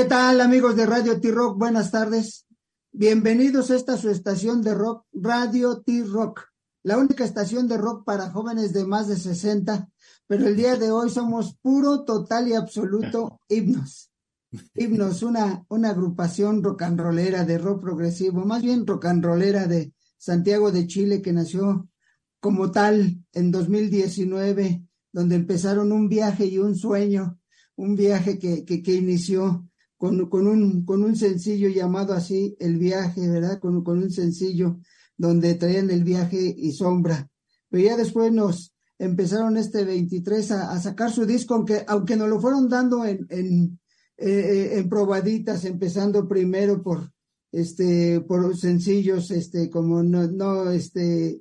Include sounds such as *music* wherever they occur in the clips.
¿Qué tal amigos de Radio T-Rock? Buenas tardes. Bienvenidos a esta su estación de rock, Radio T-Rock, la única estación de rock para jóvenes de más de 60, pero el día de hoy somos puro, total y absoluto *laughs* himnos. Himnos, una, una agrupación rock and rollera de rock progresivo, más bien rock and rollera de Santiago de Chile que nació como tal en 2019, donde empezaron un viaje y un sueño, un viaje que, que, que inició con, con, un, con un sencillo llamado así, El viaje, ¿verdad? Con, con un sencillo donde traían el viaje y sombra. Pero ya después nos empezaron este 23 a, sacar su disco, aunque, aunque nos lo fueron dando en, en, eh, en probaditas, empezando primero por este por sencillos este como no no este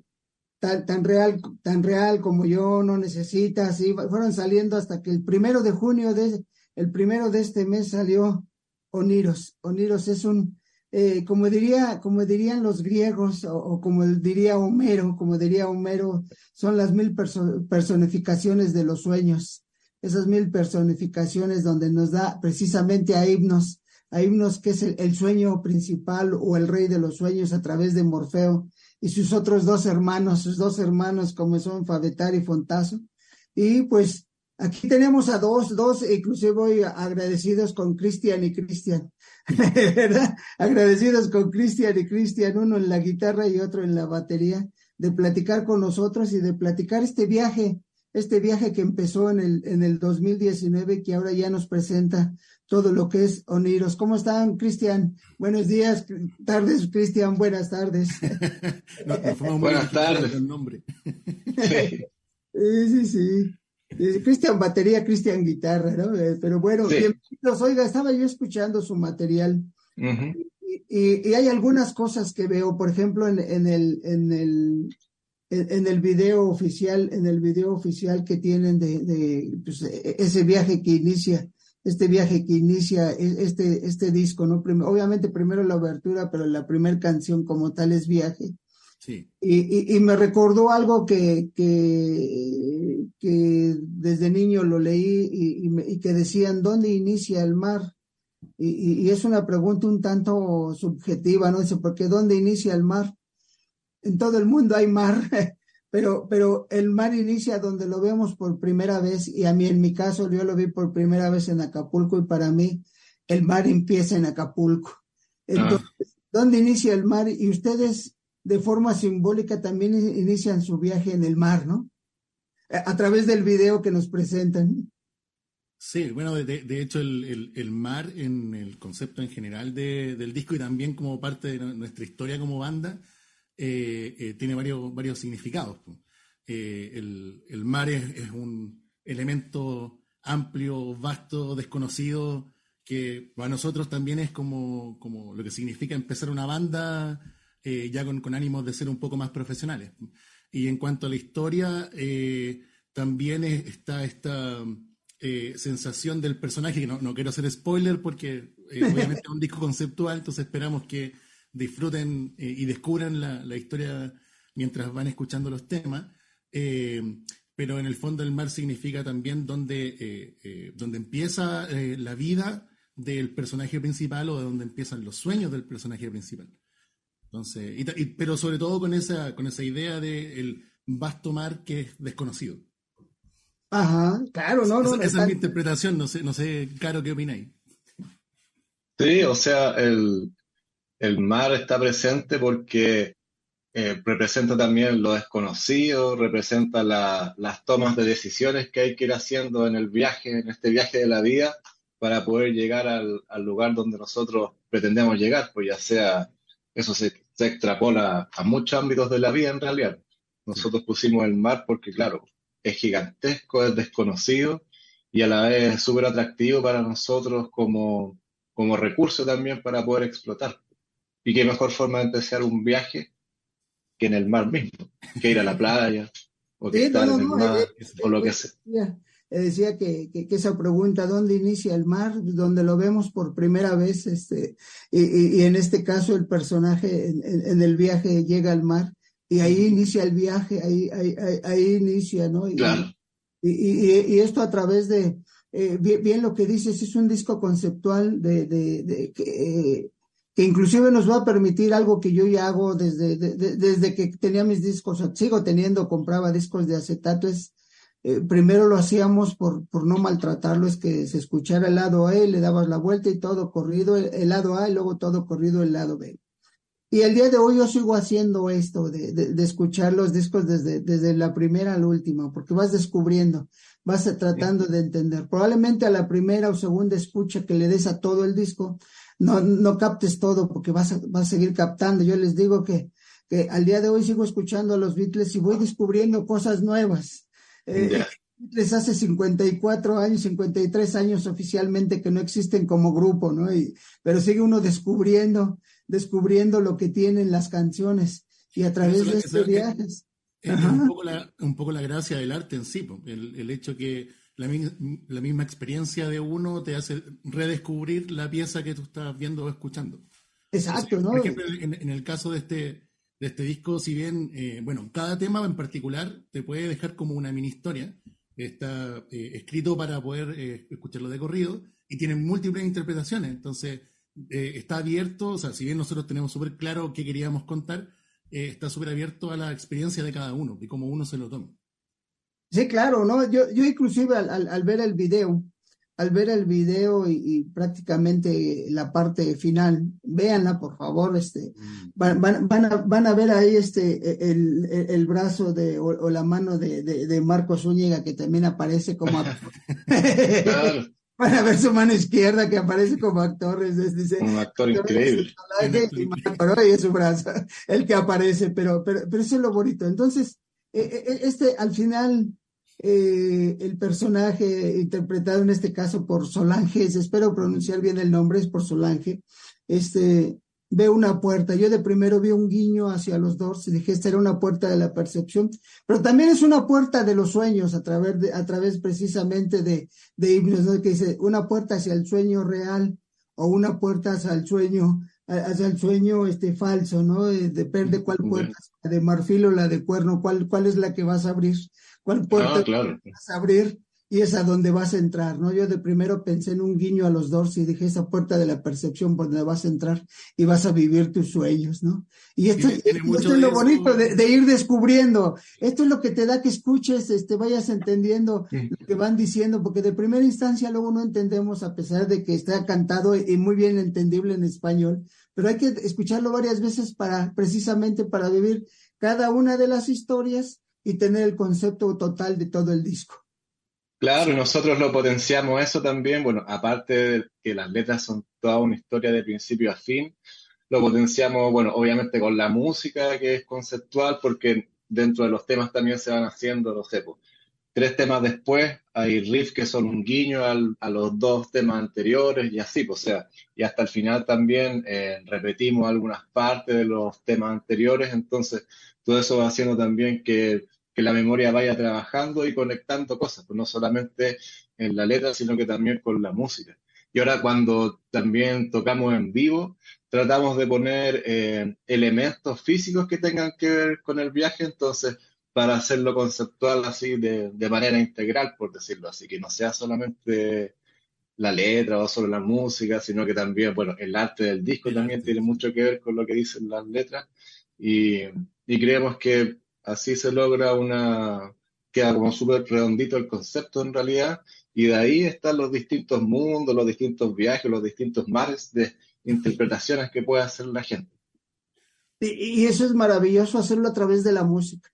tan, tan real tan real como yo no necesitas y fueron saliendo hasta que el primero de junio de el primero de este mes salió Oniros. Oniros es un, eh, como diría, como dirían los griegos, o, como diría Homero, como diría Homero, son las mil personificaciones de los sueños. Esas mil personificaciones donde nos da precisamente a himnos, a himnos que es el, sueño principal o el rey de los sueños a través de Morfeo y sus otros dos hermanos, sus dos hermanos como son Fabetar y Fontazo. Y pues Aquí tenemos a dos, dos, inclusive voy agradecidos con Cristian y Cristian, *laughs* ¿verdad? Agradecidos con Cristian y Cristian, uno en la guitarra y otro en la batería, de platicar con nosotros y de platicar este viaje, este viaje que empezó en el, en el 2019, que ahora ya nos presenta todo lo que es Oniros. ¿Cómo están, Cristian? Buenos días, tardes, Cristian, buenas tardes. *laughs* buenas tardes. El nombre. *laughs* sí, sí, sí. Cristian batería, Cristian guitarra, ¿no? Eh, pero bueno, bienvenidos. Oiga, estaba yo escuchando su material y, hay algunas cosas que veo, por ejemplo, en, en el, en el, en, el video oficial, en el video oficial que tienen de, de pues, e, ese viaje que inicia, este viaje que inicia e, este, este disco, ¿no? obviamente primero la obertura, pero la primera canción como tal es viaje. Sí. Y, y, me recordó algo que, que, que, desde niño lo leí y, y, que decían, ¿dónde inicia el mar? Y, es una pregunta un tanto subjetiva, ¿no? Dice, porque ¿dónde inicia el mar? En todo el mundo hay mar, *laughs* pero, pero el mar inicia donde lo vemos por primera vez y a mí en mi caso yo lo vi por primera vez en Acapulco y para mí el mar empieza en Acapulco. Ah. Entonces, ¿dónde inicia el mar? Y ustedes de forma simbólica también inician su viaje en el mar, ¿no? A, través del video que nos presentan. Sí, bueno, de, hecho el, mar en el concepto en general del disco y también como parte de nuestra historia como banda eh, eh, tiene varios, varios significados. Eh, el, mar es, un elemento amplio, vasto, desconocido, que para nosotros también es como, como lo que significa empezar una banda eh, ya con, con, ánimos de ser un poco más profesionales. Y en cuanto a la historia, eh, también está esta eh, sensación del personaje, que no, no, quiero hacer spoiler porque *laughs* obviamente es un disco conceptual, entonces esperamos que disfruten y descubran la, la, historia mientras van escuchando los temas. pero en el fondo el mar significa también donde, donde empieza la vida del personaje principal o de donde empiezan los sueños del personaje principal. Entonces, pero sobre todo con esa, con esa idea de el vasto mar que es desconocido. Ajá, claro, no, no. Esa, es mi interpretación, no sé, no sé, Caro, ¿qué opináis? Sí, o sea, el, mar está presente porque eh, representa también lo desconocido, representa las tomas de decisiones que hay que ir haciendo en el viaje, en este viaje de la vida, para poder llegar al, al lugar donde nosotros pretendemos llegar, pues ya sea eso se, extrapola a muchos ámbitos de la vida en realidad. Nosotros pusimos el mar porque, claro, es gigantesco, es desconocido y a la vez es súper atractivo para nosotros como, como recurso también para poder explotar. Y qué mejor forma de empezar un viaje que en el mar mismo, que ir a la playa o que estar en el mar o lo que sea decía que, que, esa pregunta, ¿dónde inicia el mar? Donde lo vemos por primera vez, este, y, y, en este caso el personaje en, en, el viaje llega al mar y ahí inicia el viaje, ahí, ahí, ahí, inicia, ¿no? Y, claro. y, y, esto a través de, eh, bien, lo que dices, es un disco conceptual de, de, que, que, inclusive nos va a permitir algo que yo ya hago desde, desde que tenía mis discos, sigo teniendo, compraba discos de acetato, es eh, primero lo hacíamos por, por no maltratarlo, es que se escuchara el lado A, le dabas la vuelta y todo corrido el, lado A y luego todo corrido el lado B. Y el día de hoy yo sigo haciendo esto, de, de, escuchar los discos desde, desde la primera a la última, porque vas descubriendo, vas tratando de entender. Probablemente a la primera o segunda escucha que le des a todo el disco, no, no captes todo porque vas a, vas a seguir captando. Yo les digo que, que al día de hoy sigo escuchando a los Beatles y voy descubriendo cosas nuevas eh, les hace 54 años, 53 años oficialmente que no existen como grupo, ¿no? Y, pero sigue uno descubriendo, descubriendo lo que tienen las canciones y a través de estos viajes. Es un poco, la, un poco, la, gracia del arte en sí, el, el hecho que la, la, misma experiencia de uno te hace redescubrir la pieza que tú estás viendo o escuchando. Exacto, ¿no? Por ejemplo, en, en, el caso de este, de este disco, si bien, eh, bueno, cada tema en particular te puede dejar como una mini historia, está eh, escrito para poder eh, escucharlo de corrido y tiene múltiples interpretaciones, entonces está abierto, o sea, si bien nosotros tenemos súper claro qué queríamos contar, está súper abierto a la experiencia de cada uno y cómo uno se lo toma. Sí, claro, ¿no? Yo, yo inclusive al, al ver el video, al ver el video y, prácticamente la parte final, véanla por favor, este, mm. van, van, a, van a ver ahí este, el, el, brazo de, o, la mano de, de, Marcos Zúñiga que también aparece como *laughs* actor. van a ver su mano izquierda que aparece como actor. Es, dice, Un actor increíble. Y es su brazo, el que aparece, pero, pero, pero eso es lo bonito. Entonces, e, e, e, este al final eh, el personaje interpretado en este caso por Solange, espero pronunciar bien el nombre, es por Solange, este, ve una puerta. Yo de primero vi un guiño hacia los dos y dije, esta era una puerta de la percepción, pero también es una puerta de los sueños a través, de, a través precisamente de, de himnos, que dice una puerta hacia el sueño real o una puerta hacia el sueño hacia el sueño este falso, ¿no? Depende cuál puerta, de marfil o la de cuerno, cuál, cuál es la que vas a abrir cuál puerta ah, vas a abrir y es a donde vas a entrar, ¿no? Yo de primero pensé en un guiño a los dos y dije esa puerta de la percepción por donde vas a entrar y vas a vivir tus sueños, ¿no? Y esto, es lo bonito de, ir descubriendo. Esto es lo que te da que escuches, este, vayas entendiendo lo que van diciendo, porque de primera instancia luego no entendemos a pesar de que está cantado y muy bien entendible en español, pero hay que escucharlo varias veces para, precisamente para vivir cada una de las historias y tener el concepto total de todo el disco. Claro, nosotros lo potenciamos eso también, bueno, aparte de que las letras son toda una historia de principio a fin, lo potenciamos, bueno, obviamente con la música que es conceptual, porque dentro de los temas también se van haciendo, no sé, pues, tres temas después hay riffs que son un guiño a los dos temas anteriores y así, pues, o sea, y hasta el final también eh, repetimos algunas partes de los temas anteriores, entonces todo eso va haciendo también que que la memoria vaya trabajando y conectando cosas, pues no solamente en la letra, sino que también con la música. Y ahora cuando también tocamos en vivo, tratamos de poner eh, elementos físicos que tengan que ver con el viaje, entonces para hacerlo conceptual así de, de manera integral, por decirlo así, que no sea solamente la letra o solo la música, sino que también, bueno, el arte del disco también tiene mucho que ver con lo que dicen las letras y, y creemos que Así se logra una, queda como súper redondito el concepto en realidad, y de ahí están los distintos mundos, los distintos viajes, los distintos mares de interpretaciones que puede hacer la gente. Y, eso es maravilloso hacerlo a través de la música,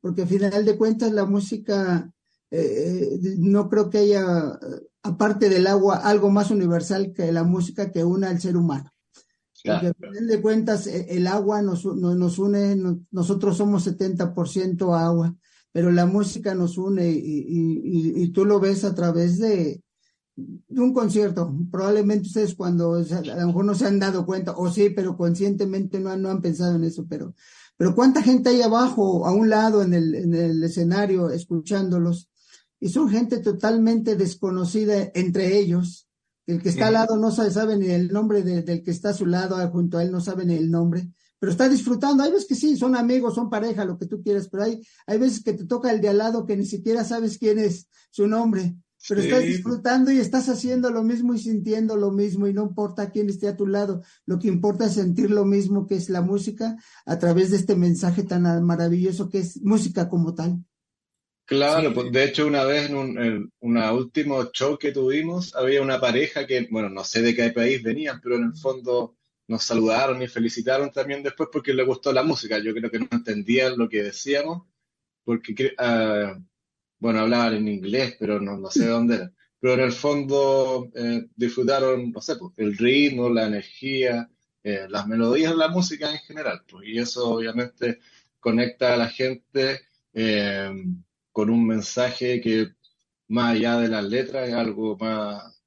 porque al final de cuentas la música, eh, no creo que haya, aparte del agua, algo más universal que la música que una al ser humano. Porque al final de cuentas e, el agua nos, nos une, nosotros somos 70% agua, pero la música nos une y, y, tú lo ves a través de, un concierto. Probablemente ustedes cuando a lo mejor no se han dado cuenta, o sí, pero conscientemente no han, no han pensado en eso, pero, pero cuánta gente hay abajo, a un lado en el, en el escenario, escuchándolos, y son gente totalmente desconocida entre ellos el que está al lado no sabe, sabe ni el nombre del que está a su lado, ah, junto a él no sabe ni el nombre, pero está disfrutando. Hay veces que sí, son amigos, son pareja, lo que tú quieras, pero hay, hay veces que te toca el de al lado que ni siquiera sabes quién es su nombre. pero estás disfrutando y estás haciendo lo mismo y sintiendo lo mismo y no importa quién esté a tu lado, lo que importa es sentir lo mismo que es la música a través de este mensaje tan maravilloso que es música como tal. Claro, pues de hecho una vez en un último show que tuvimos había una pareja que, bueno, no sé de qué país venían, pero en el fondo nos saludaron y felicitaron también después porque les gustó la música. Yo creo que no entendían lo que decíamos porque, uh, bueno, hablaban en inglés, pero no, no sé de dónde era. Pero en el fondo eh, disfrutaron, no sé, pues, el ritmo, la energía, eh, las melodías, la música en general. Pues, y eso obviamente conecta a la gente eh, con un mensaje que más allá de las letras es algo más,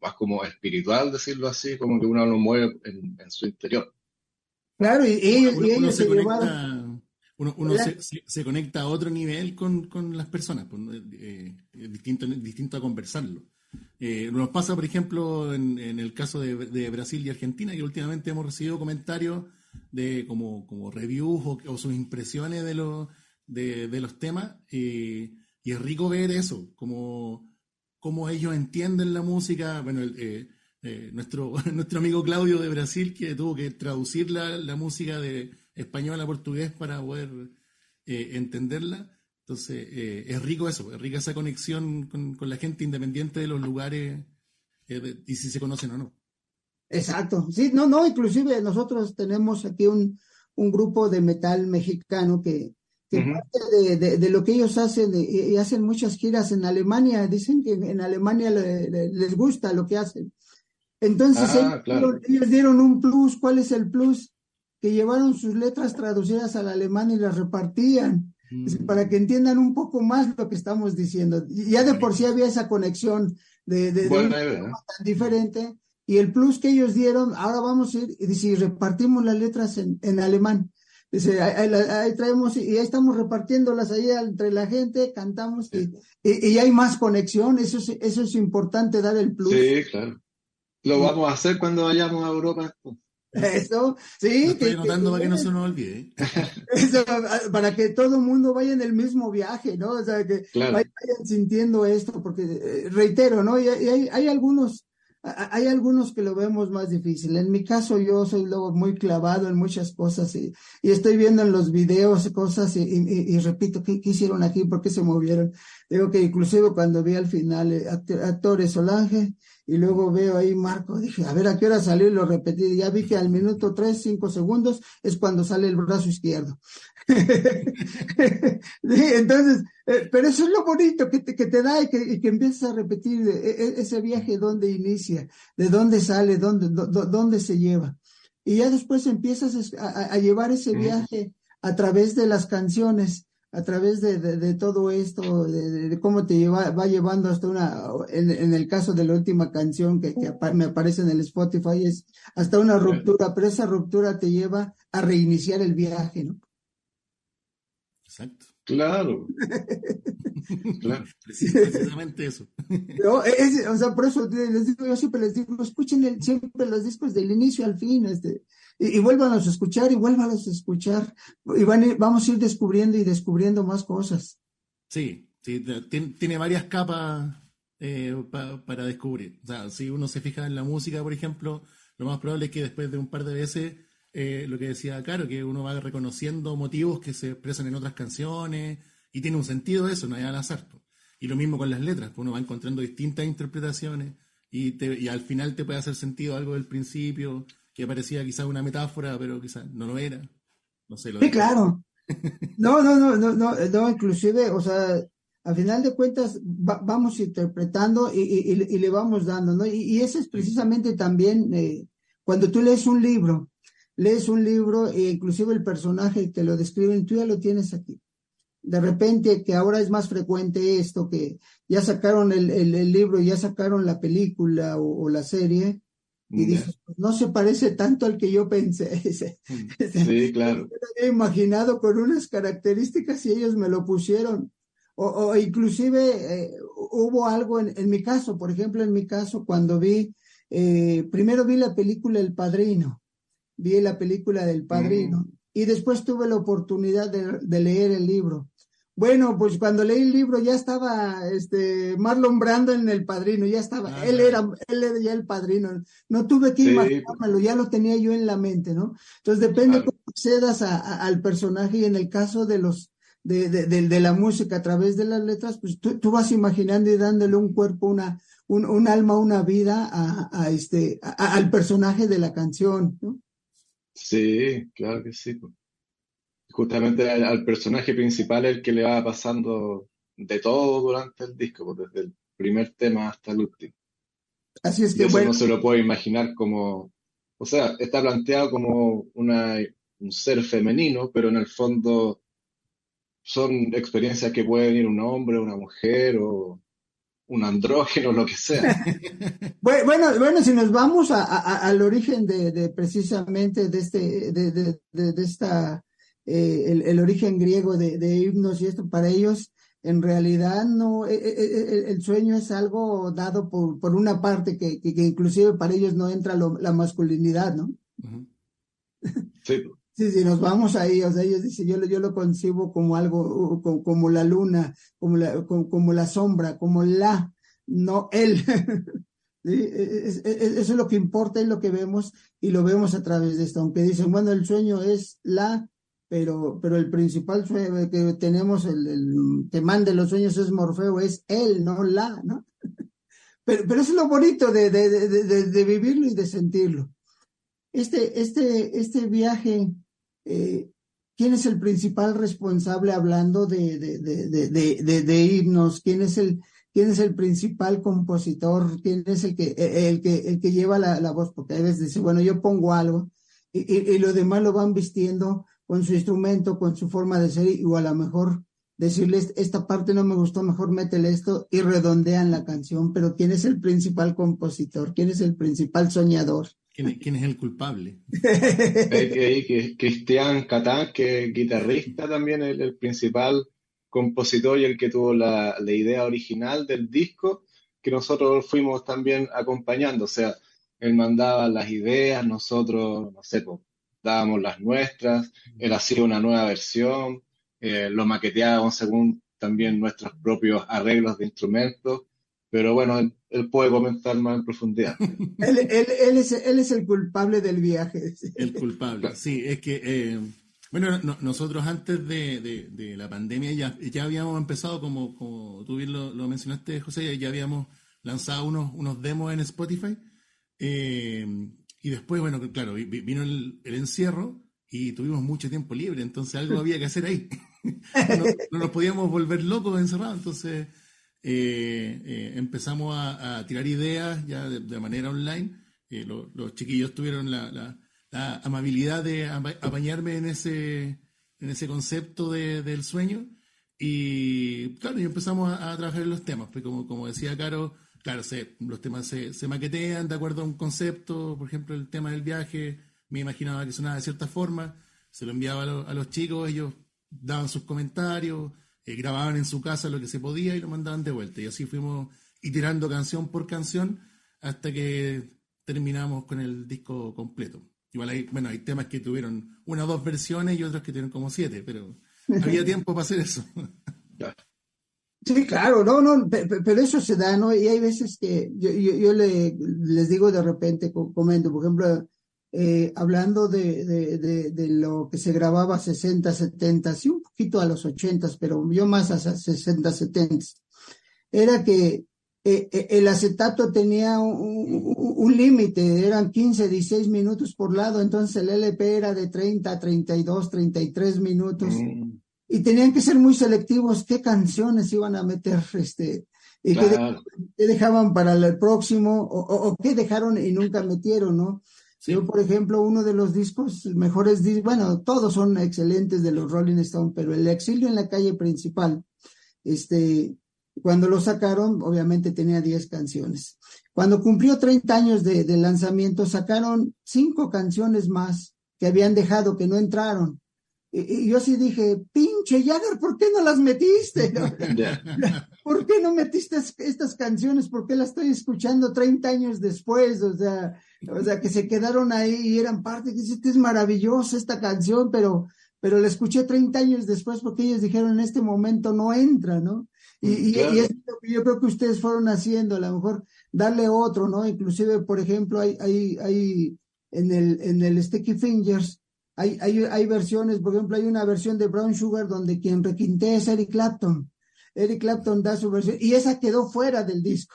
más como espiritual, decirlo así, como que uno lo mueve en, su interior. Claro, y ellos, se, uno, se, conecta a otro nivel con, las personas, pues, eh, distinto, distinto a conversarlo. Eh, nos pasa, por ejemplo, en, el caso de, Brasil y Argentina, que últimamente hemos recibido comentarios de como, como reviews o, sus impresiones de, los de, los temas, y es rico ver eso, como, como ellos entienden la música. Bueno, nuestro, *laughs* nuestro amigo Claudio de Brasil, que tuvo que traducir la, música de español a portugués para poder eh, entenderla. Entonces, eh, es rico eso, es rica esa conexión con, la gente independiente de los lugares eh, y si se conocen o no. Exacto, sí, no, no, inclusive nosotros tenemos aquí un, grupo de metal mexicano que, parte de, lo que ellos hacen y hacen muchas giras en Alemania, dicen que en Alemania les gusta lo que hacen. Entonces ah, ellos, dieron un plus, ¿cuál es el plus? que llevaron sus letras traducidas al alemán y las repartían, mm. para que entiendan un poco más lo que estamos diciendo. Ya de por sí había esa conexión de, de, tan diferente, y el plus que ellos dieron, ahora vamos a ir, y si repartimos las letras en, en alemán. Dice, ahí, traemos y ahí estamos repartiéndolas ahí entre la gente, cantamos y, y, hay más conexión, eso es, eso es importante dar el plus. Sí, claro. Lo vamos a hacer cuando vayamos a Europa. Eso, sí. estoy notando para que no se nos olvide. *laughs* para que todo el mundo vaya en el mismo viaje, ¿no? O sea, que vayan sintiendo esto, porque eh, reitero, ¿no? Y hay, hay, algunos, hay algunos que lo vemos más difícil. En mi caso, yo soy luego muy clavado en muchas cosas y, estoy viendo en los videos cosas y, repito, ¿qué, ¿qué, hicieron aquí? ¿Por qué se movieron? Digo que inclusive cuando vi al final eh, actores Solange, y luego veo ahí Marco, dije, a ver a qué hora salió y lo repetí, ya vi que al minuto 3, 5 segundos es cuando sale el brazo izquierdo. *laughs* Entonces, eh, pero eso es lo bonito que te, que te da y que, y que empiezas a repetir e, e, ese viaje, dónde inicia, de dónde sale, dónde, dónde se lleva. Y ya después empiezas a, a llevar ese viaje a través de las canciones a través de, de, todo esto, de, cómo te lleva, va llevando hasta una, en, en, el caso de la última canción que, que, me aparece en el Spotify, es hasta una ruptura, pero esa ruptura te lleva a reiniciar el viaje, ¿no? Exacto. Claro. *laughs* claro. Precisamente eso. *laughs* o sea, por eso les digo, yo siempre les digo, escuchen siempre los discos del inicio al fin, este, y, y a escuchar y vuélvanos a escuchar. Y van, vamos a ir descubriendo y descubriendo más cosas. Sí, sí tiene, varias capas eh, para descubrir. O sea, si uno se fija en la música, por ejemplo, lo más probable es que después de un par de veces, eh, lo que decía Caro, que uno va reconociendo motivos que se expresan en otras canciones y tiene un sentido eso, no hay al azar. Y lo mismo con las letras, pues uno va encontrando distintas interpretaciones y, te, y al final te puede hacer sentido algo del principio que parecía quizás una metáfora, pero quizás no lo era. No sé. Lo sí, claro. *laughs* No, no, no, no, no, no, inclusive, o sea, al final de cuentas vamos interpretando y, y, le vamos dando, ¿no? Y, ese es precisamente también eh, cuando tú lees un libro, lees un libro e inclusive el personaje que lo describen, tú ya lo tienes aquí. De repente, que ahora es más frecuente esto, que ya sacaron el, el, libro, ya sacaron la película o la serie, y dices, pues, no se parece tanto al que yo pensé. *laughs* *laughs* Sí, claro. Yo había imaginado con unas características y ellos me lo pusieron. O, o inclusive eh, hubo algo en, en, mi caso, por ejemplo, en mi caso, cuando vi, eh, primero vi la película El Padrino, vi la película del Padrino, mm. y después tuve la oportunidad de, de leer el libro. Bueno, pues cuando leí el libro ya estaba este Marlon Brando en el padrino, ya estaba, ah, él era, él era ya el padrino, no tuve que imaginármelo, ya lo tenía yo en la mente, ¿no? Entonces depende cómo accedas al personaje y en el caso de los, de, de, de, la música a través de las letras, pues tú, tú vas imaginando y dándole un cuerpo, una, un, un alma, una vida a, a este, al personaje de la canción, ¿no? Sí, claro que sí. Justamente al, personaje principal el que le va pasando de todo durante el disco, pues, desde el primer tema hasta el último. Así es que bueno. no se lo puede imaginar como, o sea, está planteado como una, un ser femenino, pero en el fondo son experiencias que pueden ir un hombre, una mujer o un andrógeno, lo que sea. *laughs* bueno, bueno, si nos vamos al origen de, precisamente de este, de, de esta eh, el, origen griego de, de, himnos y esto, para ellos en realidad no, eh, eh, el, sueño es algo dado por, por una parte que, que, inclusive para ellos no entra la masculinidad, ¿no? Sí. *laughs* Sí, sí, nos vamos ahí, o sea, ellos dicen, yo, yo lo concibo como algo, como, la luna, como la, como, la sombra, como la, no él. *laughs* eso es lo que importa y lo que vemos y lo vemos a través de esto, aunque dicen, bueno, el sueño es la, pero, pero el principal que tenemos, el, el, que manda los sueños es Morfeo, es él, no la, ¿no? *laughs* Pero, pero eso es lo bonito de, de, de, de, vivirlo y de sentirlo. Este, este, este viaje, eh, ¿quién es el principal responsable hablando de, de, de, himnos? ¿Quién es el, quién es el principal compositor? ¿Quién es el que, el que, el que lleva la, la voz? Porque a veces dice, bueno, yo pongo algo y, y, y lo demás lo van vistiendo con su instrumento, con su forma de ser, o a lo mejor decirles, esta parte no me gustó, mejor métele esto y redondean la canción, pero ¿quién es el principal compositor? ¿Quién es el principal soñador? ¿Quién es, el culpable? *laughs* Cristian Catán, que es guitarrista también, el, el principal compositor y el que tuvo la, la, idea original del disco, que nosotros fuimos también acompañando, o sea, él mandaba las ideas, nosotros, no sé, pues, dábamos las nuestras, él hacía una nueva versión, eh, lo maqueteábamos según también nuestros propios arreglos de instrumentos, pero bueno, él, puede comentar más en profundidad. *laughs* él, él, es, él, es, el culpable del viaje. El culpable, *laughs* sí, es que, eh, bueno, nosotros antes de, de, la pandemia ya, ya habíamos empezado, como, como tú bien lo, lo mencionaste, José, ya habíamos lanzado unos, unos demos en Spotify. Eh, y después, bueno, claro, vino el, encierro y tuvimos mucho tiempo libre, entonces algo había que hacer ahí. *laughs* no, nos podíamos volver locos encerrados, entonces eh, eh, empezamos a, tirar ideas ya de, manera online. Eh, los chiquillos tuvieron la, amabilidad de apañarme en ese, en ese concepto del sueño. Y claro, y empezamos a, trabajar en los temas. Pues como, como decía Caro, claro, se, los temas se, se, maquetean de acuerdo a un concepto, por ejemplo, el tema del viaje, me imaginaba que sonaba de cierta forma, se lo enviaba a, los chicos, ellos daban sus comentarios, eh, grababan en su casa lo que se podía y lo mandaban de vuelta. Y así fuimos iterando canción por canción hasta que terminamos con el disco completo. Igual hay, bueno, hay temas que tuvieron una o dos versiones y otros que tuvieron como siete, pero *laughs* había tiempo para hacer eso. *laughs* Sí, claro, no, no, pero eso se da, ¿no? Y hay veces que yo, yo, le, les digo de repente, comento, por ejemplo, eh, hablando de, de, de, lo que se grababa 60, 70, sí, un poquito a los 80, pero yo más a 60, 70, era que eh, eh, el acetato tenía un, un, límite, eran 15, 16 minutos por lado, entonces el LP era de 30, 32, 33 minutos. Mm y tenían que ser muy selectivos qué canciones iban a meter, este, y qué, dejaban para el próximo, o, qué dejaron y nunca metieron, ¿no? Yo, por ejemplo, uno de los discos mejores, bueno, todos son excelentes de los Rolling Stones, pero el Exilio en la calle principal, este, cuando lo sacaron, obviamente tenía 10 canciones. Cuando cumplió 30 años de, de lanzamiento, sacaron cinco canciones más que habían dejado, que no entraron. Y, yo sí dije, pinche Jagger, ¿por qué no las metiste? *laughs* ¿Por qué no metiste estas canciones? ¿Por qué las estoy escuchando 30 años después? O sea, o sea, que se quedaron ahí y eran parte, que es maravillosa esta canción, pero, pero la escuché 30 años después porque ellos dijeron en este momento no entra, ¿no? Y, y, es lo que yo creo que ustedes fueron haciendo, a lo mejor darle otro, ¿no? Inclusive, por ejemplo, hay, hay, hay en el, en el Sticky Fingers, hay, hay, hay versiones, por ejemplo, hay una versión de Brown Sugar donde quien requintea es Eric Clapton. Eric Clapton da su versión y esa quedó fuera del disco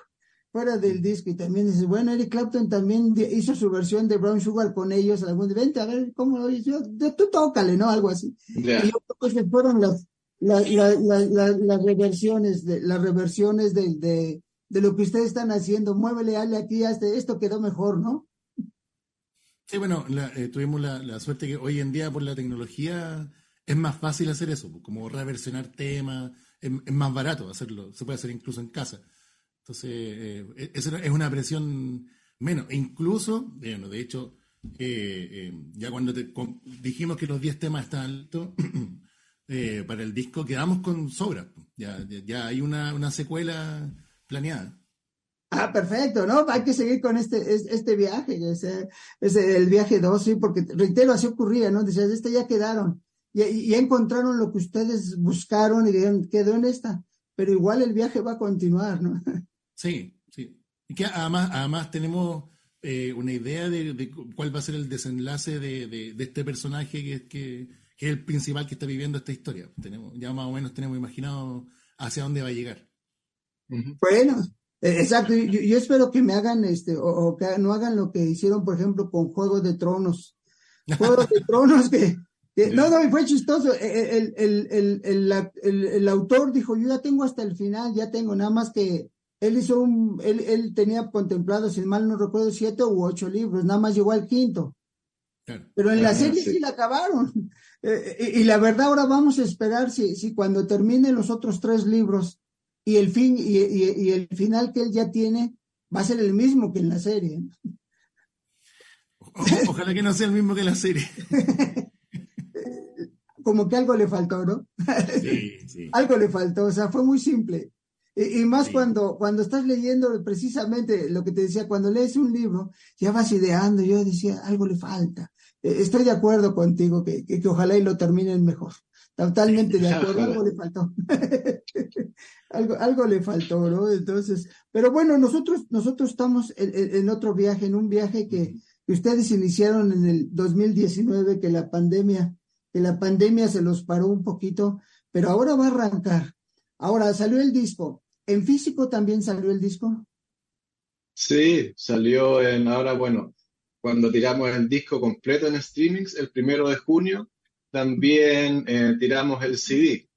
fuera del disco y también dice, bueno, Eric Clapton también hizo su versión de Brown Sugar con ellos, algún vente a ver cómo lo hizo, tú tócale, ¿no? Algo así. Y yo creo que fueron las, las, las, reversiones, de, las reversiones de, de, de, lo que ustedes están haciendo, muévele, ale aquí, hasta esto quedó mejor, ¿no? Sí, bueno, eh, tuvimos la, suerte que hoy en día por la tecnología es más fácil hacer eso, como reversionar temas, es más barato hacerlo, se puede hacer incluso en casa. Entonces, eh, e-, es una presión menos. E incluso, bueno, de hecho, eh, eh, ya cuando dijimos que los 10 temas están altos, *clears throat* para el disco quedamos con sobra. Ya, ya, hay una, una, secuela planeada. Ah, perfecto, ¿no? Hay que seguir con este, este viaje, ese, ese, el viaje 2, sí, porque reitero, así ocurría, ¿no? Decías, este ya quedaron, y ya encontraron lo que ustedes buscaron y dijeron, quedó en esta, pero igual el viaje va a continuar, ¿no? *laughs* Sí, sí. Y que además, además tenemos eh, una idea de, cuál va a ser el desenlace de, este personaje que, que, es el principal que está viviendo esta historia. Tenemos, ya más o menos tenemos imaginado hacia dónde va a llegar. Bueno, exacto. Yo, espero que me hagan este, o, que no hagan lo que hicieron, por ejemplo, con Juego de Tronos. Juego de *laughs* Tronos que, no, no, fue chistoso. E, el, el, el, el, autor dijo, yo ya tengo hasta el final, ya tengo, nada más que él hizo un, él, él tenía contemplado, si mal no recuerdo, siete u ocho libros, nada más llegó al quinto. Pero en la serie sí. la acabaron. *laughs* Eh, eh, y, la verdad ahora vamos a esperar si, si cuando terminen los otros tres libros y el fin y, y, el final que él ya tiene va a ser el mismo que en la serie. ojalá que no sea el mismo que la serie. *laughs* Como que algo le faltó, ¿no? Sí, sí. *laughs* algo le faltó, o sea, fue muy simple. Y, más cuando, cuando estás leyendo precisamente lo que te decía, cuando lees un libro, ya vas ideando, yo decía, algo le falta. Eh, estoy de acuerdo contigo, que, que, ojalá y lo terminen mejor. Totalmente de *laughs* acuerdo, algo le faltó. Algo, algo le faltó, ¿no? Entonces, pero bueno, nosotros, nosotros estamos en, otro viaje, en un viaje que, que, ustedes iniciaron en el 2019, que la pandemia, que la pandemia se los paró un poquito, pero ahora va a arrancar. Ahora salió el disco. ¿En físico también salió el disco? Sí, salió en ahora, bueno, cuando tiramos el disco completo en streamings, el primero de junio, también eh, tiramos el CD.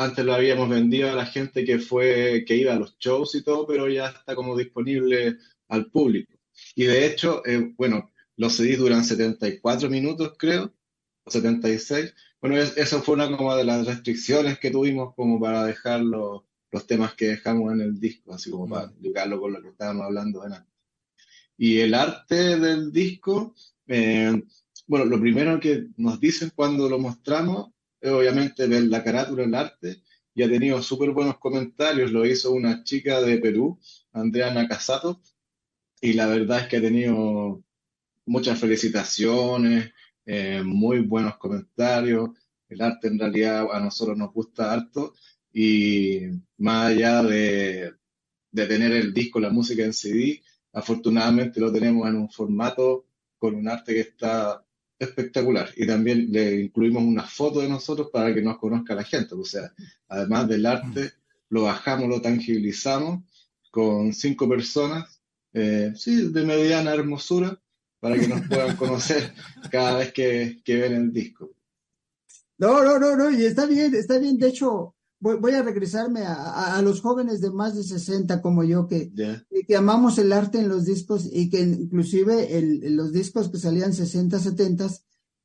Antes lo habíamos vendido a la gente que fue, que iba a los shows y todo, pero ya está como disponible al público. Y de hecho, eh, bueno, los CDs duran 74 minutos, creo, o 76. Bueno, eso fue una como de las restricciones que tuvimos como para dejar los, temas que dejamos en el disco, así como para explicarlo con lo que estábamos hablando antes. Y el arte del disco, eh, bueno, lo primero que nos dicen cuando lo mostramos es obviamente ver la carátula, el arte, y ha tenido súper buenos comentarios, lo hizo una chica de Perú, Andrea Casato, y la verdad es que ha tenido muchas felicitaciones, eh, muy buenos comentarios. El arte en realidad a nosotros nos gusta harto y más allá de, de tener el disco, la música en CD, afortunadamente lo tenemos en un formato con un arte que está espectacular y también le incluimos una foto de nosotros para que nos conozca la gente. O sea, además del arte, lo bajamos, lo tangibilizamos con cinco personas, eh, sí, de mediana hermosura, para que nos puedan *laughs* conocer cada vez que, ven el disco. No, no, no, no, y está bien, está bien. De hecho, voy, a regresarme a, los jóvenes de más de 60 como yo, que, que amamos el arte en los discos y que inclusive el, los discos que salían 60, 70, eh,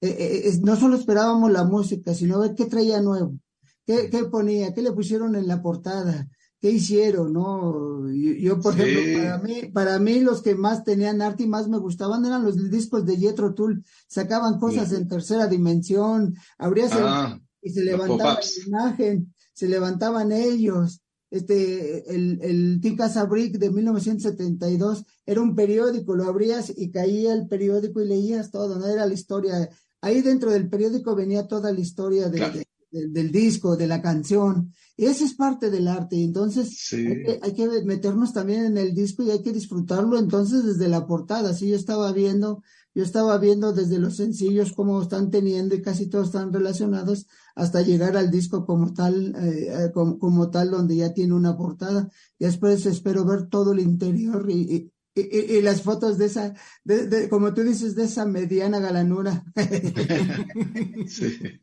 eh, no solo esperábamos la música, sino ver qué traía nuevo, qué, qué ponía, qué le pusieron en la portada, qué hicieron, ¿no? Yo, por ejemplo, para mí, para mí los que más tenían arte y más me gustaban eran los discos de Jethro Tull, sacaban cosas en tercera dimensión, abrías ah, y se levantaba la imagen, se levantaban ellos. Este, el, el Tica Brick de 1972 era un periódico, lo abrías y caía el periódico y leías todo, ¿no? Era la historia ahí dentro del periódico venía toda la historia del disco, de la canción. Y esa es parte del arte. Entonces, hay, que, meternos también en el disco y hay que disfrutarlo entonces desde la portada. Sí, yo estaba viendo, yo estaba viendo desde los sencillos cómo están teniendo y casi todos están relacionados hasta llegar al disco como tal, eh, como, tal, donde ya tiene una portada. Y después espero ver todo el interior y, y, las fotos de esa, de, como tú dices, de esa mediana galanura. *laughs* sí.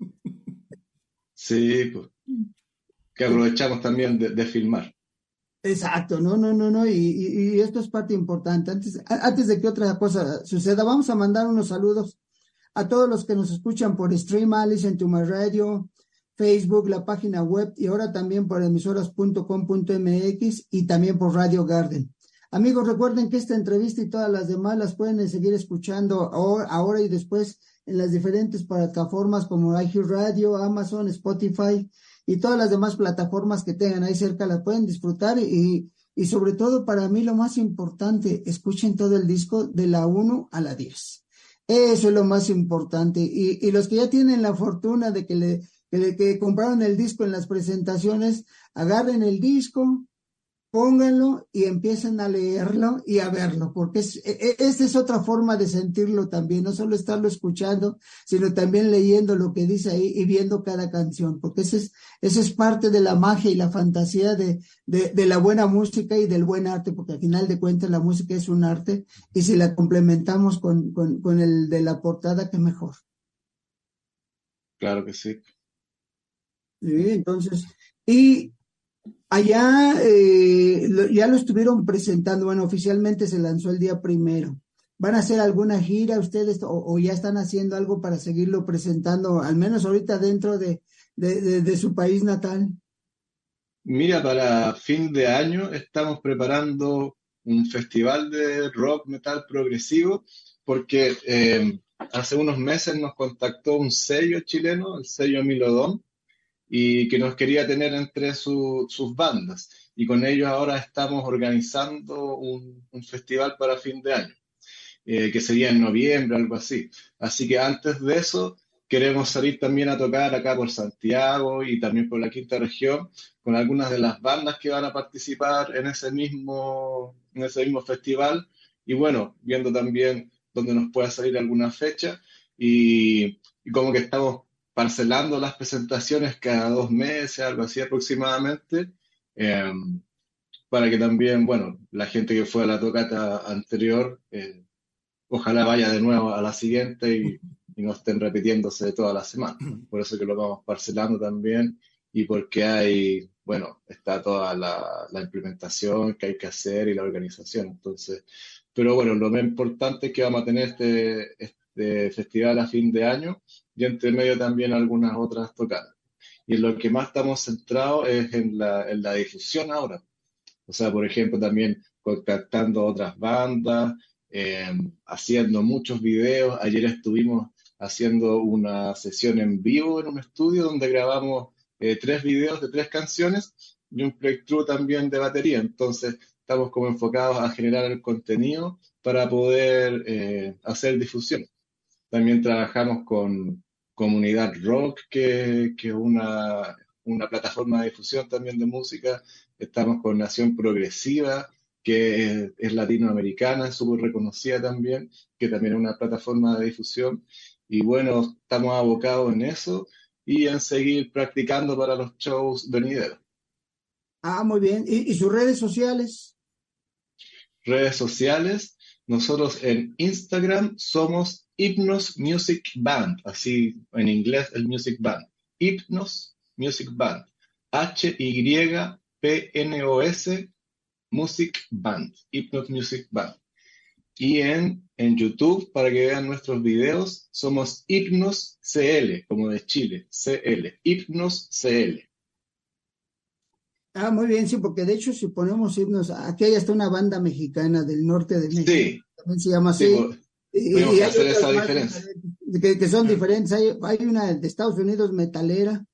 Sí, pues, que aprovechamos también de, filmar. Exacto, no, no, no, no, y, esto es parte importante. Antes, antes de que otra cosa suceda, vamos a mandar unos saludos a todos los que nos escuchan por Stream Alice en My Radio, Facebook, la página web y ahora también por emisoras.com.mx y también por Radio Garden. Amigos, recuerden que esta entrevista y todas las demás las pueden seguir escuchando ahora y después en las diferentes plataformas como Radio, Amazon, Spotify y todas las demás plataformas que tengan ahí cerca las pueden disfrutar y, y sobre todo para mí lo más importante, escuchen todo el disco de la 1 a la 10. Eso es lo más importante. Y, y los que ya tienen la fortuna de que le, que, que compraron el disco en las presentaciones, agarren el disco, pónganlo y empiecen a leerlo y a verlo, porque es, e, e, esta es otra forma de sentirlo también, no solo estarlo escuchando, sino también leyendo lo que dice ahí y viendo cada canción, porque ese es, esa es parte de la magia y la fantasía de, de, la buena música y del buen arte, porque al final de cuentas la música es un arte y si la complementamos con, con, con el de la portada, qué mejor. Claro que sí. Sí, entonces, y Allá eh, ya lo estuvieron presentando, bueno, oficialmente se lanzó el día primero. ¿Van a hacer alguna gira ustedes o, ya están haciendo algo para seguirlo presentando, al menos ahorita dentro de, de, su país natal? Mira, para fin de año estamos preparando un festival de rock metal progresivo porque eh, hace unos meses nos contactó un sello chileno, el sello Milodón, y que nos quería tener entre sus bandas. Y con ellos ahora estamos organizando un, festival para fin de año, eh, que sería en noviembre, algo así. Así que antes de eso, queremos salir también a tocar acá por Santiago y también por la quinta región con algunas de las bandas que van a participar en ese mismo, en ese mismo festival. Y bueno, viendo también dónde nos pueda salir alguna fecha. Y, y como que estamos parcelando las presentaciones cada dos meses, algo así aproximadamente, em, para que también, bueno, la gente que fue a la tocata anterior, eh, ojalá vaya de nuevo a la siguiente y, no estén repitiéndose toda la semana. *clears throat* Por eso que lo vamos parcelando también y porque hay, bueno, está toda la, la implementación que hay que hacer y la organización. Entonces, pero bueno, lo más importante es que vamos a tener este, este festival a fin de año y entre medio también algunas otras tocadas. Y lo que más estamos centrados es en la, en la difusión ahora. O sea, por ejemplo, también contactando otras bandas, em, haciendo muchos videos. Ayer estuvimos haciendo una sesión en vivo en un estudio donde grabamos eh, tres videos de tres canciones y un playthrough también de batería. Entonces, estamos como enfocados a generar el contenido para poder eh, hacer difusión. También trabajamos con, Comunidad Rock, que es una, plataforma de difusión también de música. Estamos con Nación Progresiva, que es, latinoamericana, es súper reconocida también, que también es una plataforma de difusión. Y bueno, estamos abocados en eso y en seguir practicando para los shows venideros. Ah, muy bien. ¿Y, sus redes sociales? Redes sociales. Nosotros en Instagram somos Hypnos Music Band, así en inglés el Music Band. Hypnos Music Band. H-Y-P-N-O-S Music Band. Hypnos Music Band. Y en, en YouTube, para que vean nuestros videos, somos Hypnos CL, como de Chile, CL. Hypnos CL. Ah, muy bien, sí, porque de hecho si ponemos himnos, aquí hay hasta una banda mexicana del norte de México. Sí. También se llama así. Y, hay hacer esa diferencia. Que, son diferentes. Hay, hay, una de Estados Unidos metalera.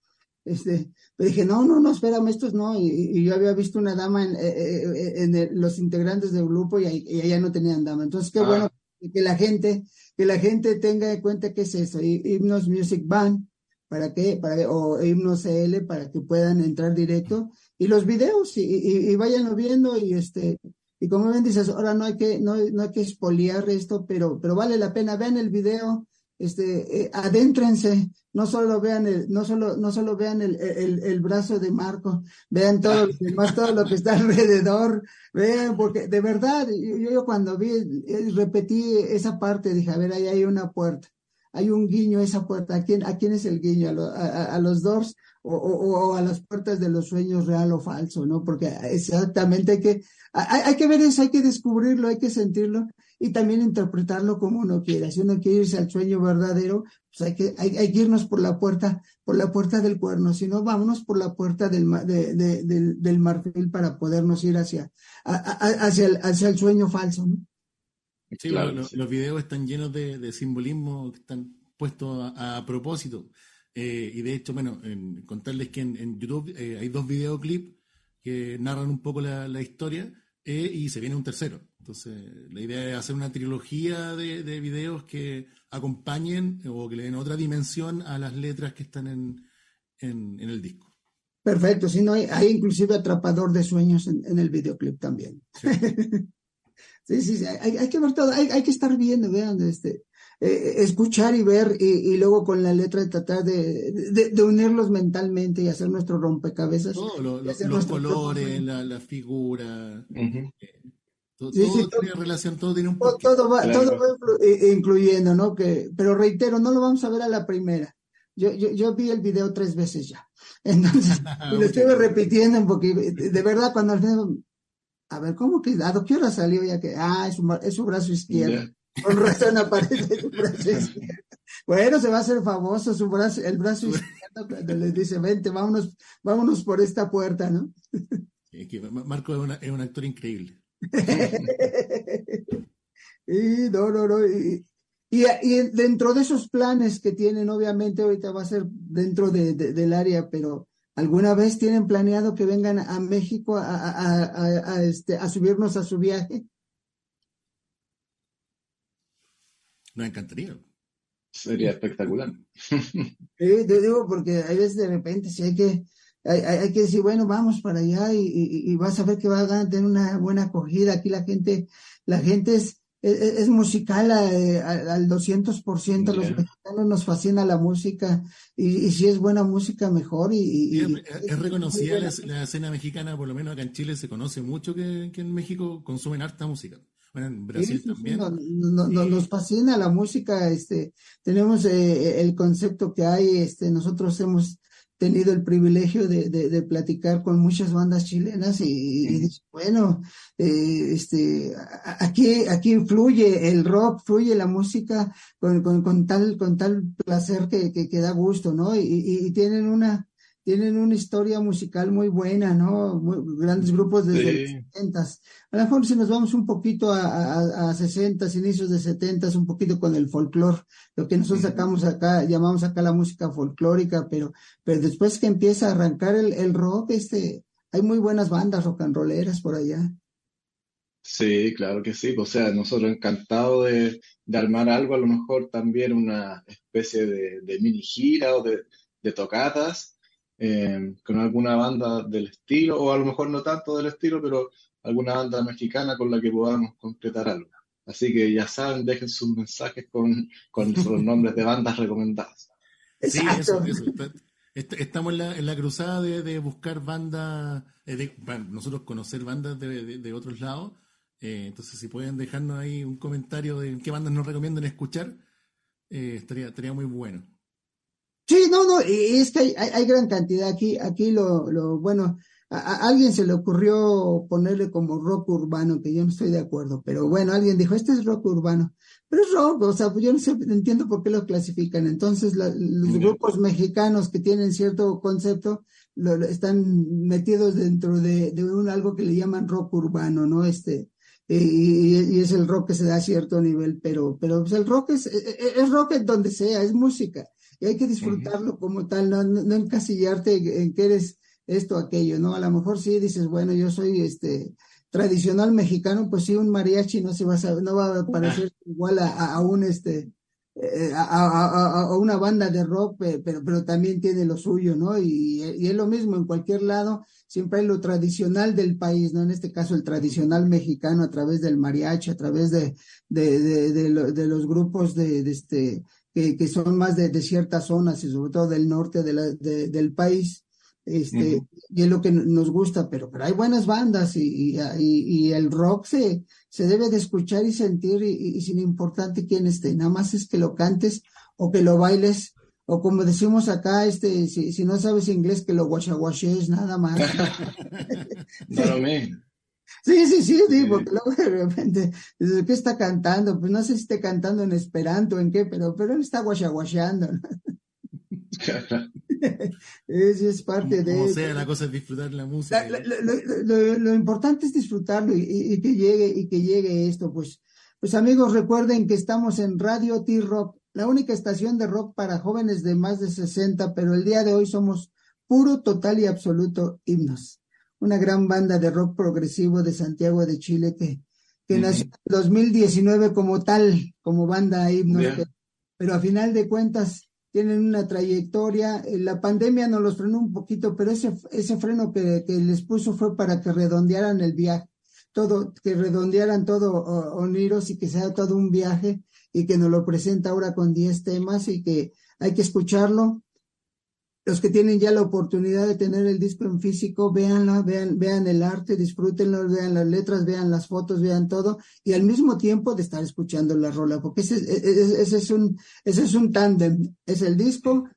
Este, pero dije, no, no, no, espérame, estos no. Y, yo había visto una dama en, eh, eh, en los integrantes del grupo y, ella no tenían dama. Entonces, qué ah. bueno que la gente, que la gente tenga en cuenta que es eso, Himnos Music Band, para que, para, o Himnos CL para que puedan entrar directo, y los videos, y, y, y váyanlo viendo, y este, y como bien dices, ahora no hay que, no, no hay que espoliar esto, pero, pero vale la pena, vean el video, este, eh, adéntrense, no solo vean el, no solo, no solo vean el, el, el brazo de Marco, vean todo lo demás, todo lo que está *laughs* alrededor, vean, porque de verdad, yo, cuando vi, eh, repetí esa parte, dije, a ver, ahí hay una puerta, hay un guiño esa puerta, ¿a quién, a quién es el guiño? ¿A, a, a los Doors o, o, o, a las puertas de los sueños real o falso, ¿no? Porque exactamente hay que, hay, hay que ver eso, hay que descubrirlo, hay que sentirlo y también interpretarlo como uno quiera. Si uno quiere irse al sueño verdadero, pues hay que, hay, hay que irnos por la puerta, por la puerta del cuerno, si no, vámonos por la puerta del, de, de, del, del, marfil para podernos ir hacia, a, a, hacia, el, hacia el sueño falso, ¿no? Sí, claro, los videos están llenos de, de simbolismo que están puestos a, a propósito. Eh, y de hecho, bueno, en, contarles que en, en YouTube eh, hay dos videoclips que narran un poco la, la historia eh, y se viene un tercero. Entonces, la idea es hacer una trilogía de, de, videos que acompañen o que le den otra dimensión a las letras que están en, en, en el disco. Perfecto, si no hay, hay, inclusive atrapador de sueños en, en el videoclip también. Sí, *laughs* sí, sí, sí hay, hay, que ver todo, hay, hay que estar viendo, vean, este, eh, escuchar y ver y, y, luego con la letra tratar de, de, de, unirlos mentalmente y hacer nuestro rompecabezas. Todo, lo, lo, los colores, la, la, figura. Uh -huh. Todo, sí, sí, todo, tiene relación, todo tiene un todo, todo va, claro. todo va incluyendo, ¿no? Que, pero reitero, no lo vamos a ver a la primera. Yo, yo, yo vi el video tres veces ya. *laughs* Entonces, y *laughs* lo estuve repitiendo porque de verdad cuando al final, a ver, ¿cómo que dado? ¿Qué hora salió ya que, ah, es, un, es su brazo izquierdo? Con razón aparece su brazo *laughs* izquierdo. Bueno, se va a hacer famoso su brazo, el brazo izquierdo cuando le dice, vente, vámonos, vámonos por esta puerta, ¿no? *laughs* Marco es, una, es un actor increíble. *laughs* y no, no, no. Y, y, y, dentro de esos planes que tienen, obviamente ahorita va a ser dentro de, de, del área, pero ¿alguna vez tienen planeado que vengan a México a, a, a, a este, a subirnos a su viaje? Nos encantaría. Sería espectacular. *laughs* Sí, te digo porque hay veces de repente si hay que hay, hay, que decir, bueno, vamos para allá y, y, y, vas a ver que va a tener una buena acogida. Aquí la gente, la gente es, es, es musical a, a, al 200%. Yeah. Los mexicanos nos fascina la música y, y si es buena música, mejor. Y, es, es, reconocida la, la, escena mexicana, por lo menos acá en Chile se conoce mucho que, que en México consumen harta música. Bueno, en Brasil sí, también. No, no, no, nos fascina la música, este, tenemos eh, el concepto que hay, este, nosotros hemos tenido el privilegio de, de, de, platicar con muchas bandas chilenas y, y bueno, eh, este, aquí, aquí fluye el rock, fluye la música con, con, con tal, con tal placer que, que, que da gusto, ¿no? Y, y, y, tienen una, tienen una historia musical muy buena, ¿no? Muy, grandes grupos desde sí. los 70 A lo mejor si nos vamos un poquito a, a, a 60 inicios de 70 un poquito con el folclore, lo que nosotros sacamos acá, llamamos acá la música folclórica, pero, pero después que empieza a arrancar el, el rock, este, hay muy buenas bandas rock and rolleras por allá. Sí, claro que sí. O sea, nosotros encantados de, de armar algo, a lo mejor también una especie de, de mini gira o de, de tocatas, eh, con alguna banda del estilo, o a lo mejor no tanto del estilo, pero alguna banda mexicana con la que podamos concretar algo. Así que ya saben, dejen sus mensajes con, con *laughs* los nombres de bandas recomendadas. Sí, eso, eso. Estamos en la, en la cruzada de, de buscar bandas, eh, de, bueno, nosotros conocer bandas de, de, de otros lados. Eh, entonces, si pueden dejarnos ahí un comentario de qué bandas nos recomiendan escuchar, eh, estaría, estaría muy bueno. Sí, no, no, es que hay, hay gran cantidad aquí, aquí lo, lo bueno, a, a, alguien se le ocurrió ponerle como rock urbano, que yo no estoy de acuerdo, pero bueno, alguien dijo, este es rock urbano, pero es rock, o sea, pues yo no sé, entiendo por qué lo clasifican. Entonces, la, los Mira. grupos mexicanos que tienen cierto concepto lo, lo están metidos dentro de, de un algo que le llaman rock urbano, ¿no? Este, y, y, es el rock que se da a cierto nivel, pero, pero pues el rock es, es, es rock en donde sea, es música y hay que disfrutarlo como tal, no, no, no, encasillarte en que eres esto, aquello, ¿no? A lo mejor sí dices, bueno, yo soy este tradicional mexicano, pues sí, un mariachi no se va a, no va a parecer *laughs* igual a, un este eh, a, una banda de rock, pero, pero también tiene lo suyo, ¿no? Y, y, es lo mismo en cualquier lado, siempre hay lo tradicional del país, ¿no? En este caso el tradicional mexicano a través del mariachi, a través de, de, de, de, los grupos de, este que, que, son más de, ciertas zonas y sobre todo del norte de la, del país este, y es lo que nos gusta, pero, pero hay buenas bandas y, y, el rock se, se debe de escuchar y sentir y, sin importante quién esté, nada más es que lo cantes o que lo bailes o como decimos acá, este, si, si no sabes inglés, que lo guachaguaches, nada más. *laughs* Sí, sí, sí, sí, porque luego de repente, ¿qué está cantando? Pues no sé si está cantando en esperanto, en qué, pero, pero él está guachaguacheando. ¿no? *laughs* es, es parte de. Como sea, la cosa es disfrutar la música. lo, importante es disfrutarlo y, que llegue y que llegue esto, pues. Pues amigos, recuerden que estamos en Radio T-Rock, la única estación de rock para jóvenes de más de 60, pero el día de hoy somos puro, total y absoluto himnos. Una gran banda de rock progresivo de Santiago de Chile que, que nació en 2019 como tal, como banda himnos, pero a final de cuentas tienen una trayectoria. Eh, la pandemia nos los frenó un poquito, pero ese, ese freno que, les puso fue para que redondearan el viaje, todo, que redondearan todo Oniros y que sea todo un viaje y que nos lo presenta ahora con 10 temas y que hay que escucharlo, los que tienen ya la oportunidad de tener el disco en físico, véanlo, vean, vean el arte, disfrútenlo, vean las letras, vean las fotos, vean todo, y al mismo tiempo de estar escuchando la rola, porque ese, ese, es un, ese es un tándem, es el disco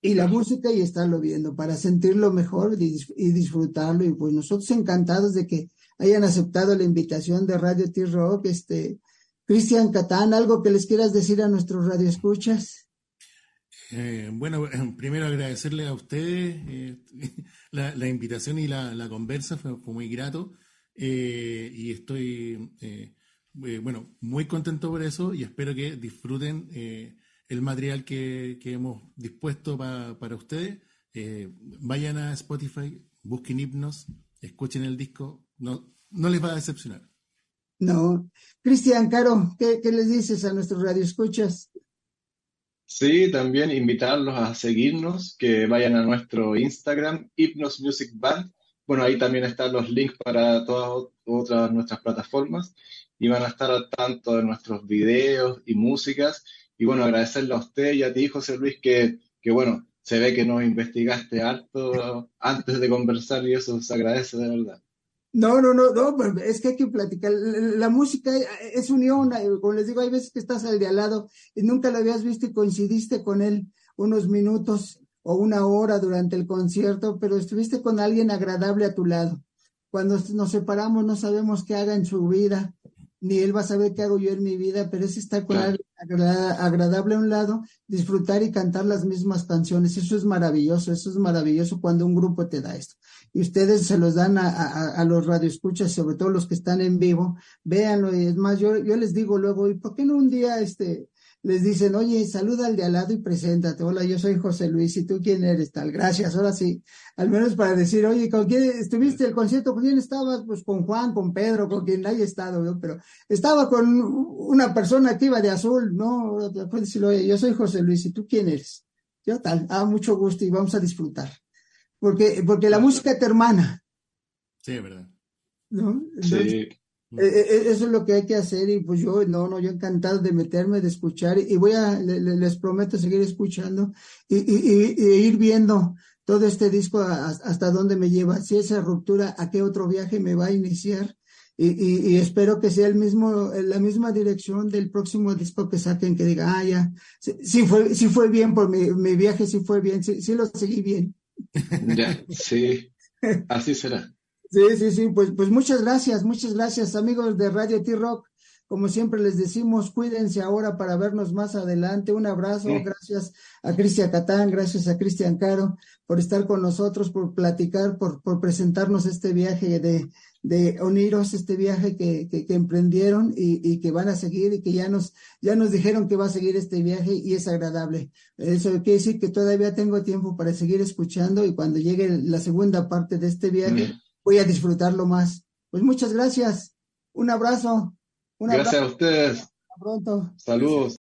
y la música y estarlo viendo para sentirlo mejor y, y disfrutarlo. Y pues nosotros encantados de que hayan aceptado la invitación de Radio T-Rock, este, Cristian Catán, algo que les quieras decir a nuestros radioescuchas. Eh, bueno, *laughs* primero agradecerle a ustedes eh, *laughs* la, invitación y la, conversa, fue, muy grato eh, y estoy, bueno, muy contento por eso y espero que disfruten el material que, hemos dispuesto para ustedes. vayan a Spotify, busquen himnos, escuchen el disco, no, no les va a decepcionar. No. Cristian, Caro, ¿qué, ¿qué, les dices a nuestros radioescuchas? Sí, también invitarlos a seguirnos, que vayan a nuestro Instagram, Hypnos Music Band. Bueno, ahí también están los links para todas otras nuestras plataformas y van a estar al tanto de nuestros videos y músicas. Y bueno, agradecerle a usted y a ti, José Luis, que, que bueno, se ve que nos investigaste harto antes de conversar y eso se agradece de verdad. No, no, no, no, pues, es que hay que platicar. La música es unión, como les digo, hay veces que estás al de al lado y nunca lo habías visto y coincidiste con él unos minutos o una hora durante el concierto, pero estuviste con alguien agradable a tu lado. Cuando nos separamos no sabemos qué haga en su vida, ni él va a saber qué hago yo en mi vida, pero es estar con alguien agradable a un lado, disfrutar y cantar las mismas canciones. Eso es maravilloso, eso es maravilloso cuando un grupo te da esto. Y ustedes se los dan a, a, a los radioescuchas, sobre todo los que están en vivo, véanlo. Y es más, yo, yo les digo luego, ¿y por qué no un día este, les dicen, oye, saluda al de al lado y preséntate. Hola, yo soy José Luis, ¿y tú quién eres? Tal, gracias. Ahora sí, al menos para decir, oye, ¿con quién estuviste el concierto? ¿Con quién estabas? Pues con Juan, con Pedro, con quien haya estado, pero estaba con una persona iba de azul, ¿no? Puedes oye, yo soy José Luis, ¿y tú quién eres? Yo tal, ah, mucho gusto y vamos a disfrutar. Porque, porque la música te hermana. Sí, es verdad. ¿No? sí. Eh, eh, eh, eso es lo que hay que hacer y pues yo, no, no, yo encantado de meterme, de escuchar y voy a, les prometo seguir escuchando y, ir viendo todo este disco hasta dónde me lleva, si esa ruptura, a qué otro viaje me va a iniciar y, espero que sea el mismo, la misma dirección del próximo disco que saquen, que diga, ah, ya, sí, fue, sí fue bien por mi, mi viaje, sí fue bien, sí, sí lo seguí bien. Ya, sí, *laughs* así será. Sí, sí, sí, pues, pues muchas gracias, muchas gracias amigos de Radio T-Rock. Como siempre les decimos, cuídense ahora para vernos más adelante. Un abrazo, gracias a Cristian Catán, gracias a Cristian Caro por estar con nosotros, por platicar, por, por presentarnos este viaje de, de Oniros, este viaje que, que, emprendieron y, y, que van a seguir y que ya nos, ya nos dijeron que va a seguir este viaje y es agradable. Eso quiere decir que todavía tengo tiempo para seguir escuchando y cuando llegue la segunda parte de este viaje voy a disfrutarlo más. Pues muchas gracias. Un abrazo. Gracias a ustedes. Hasta pronto. Saludos.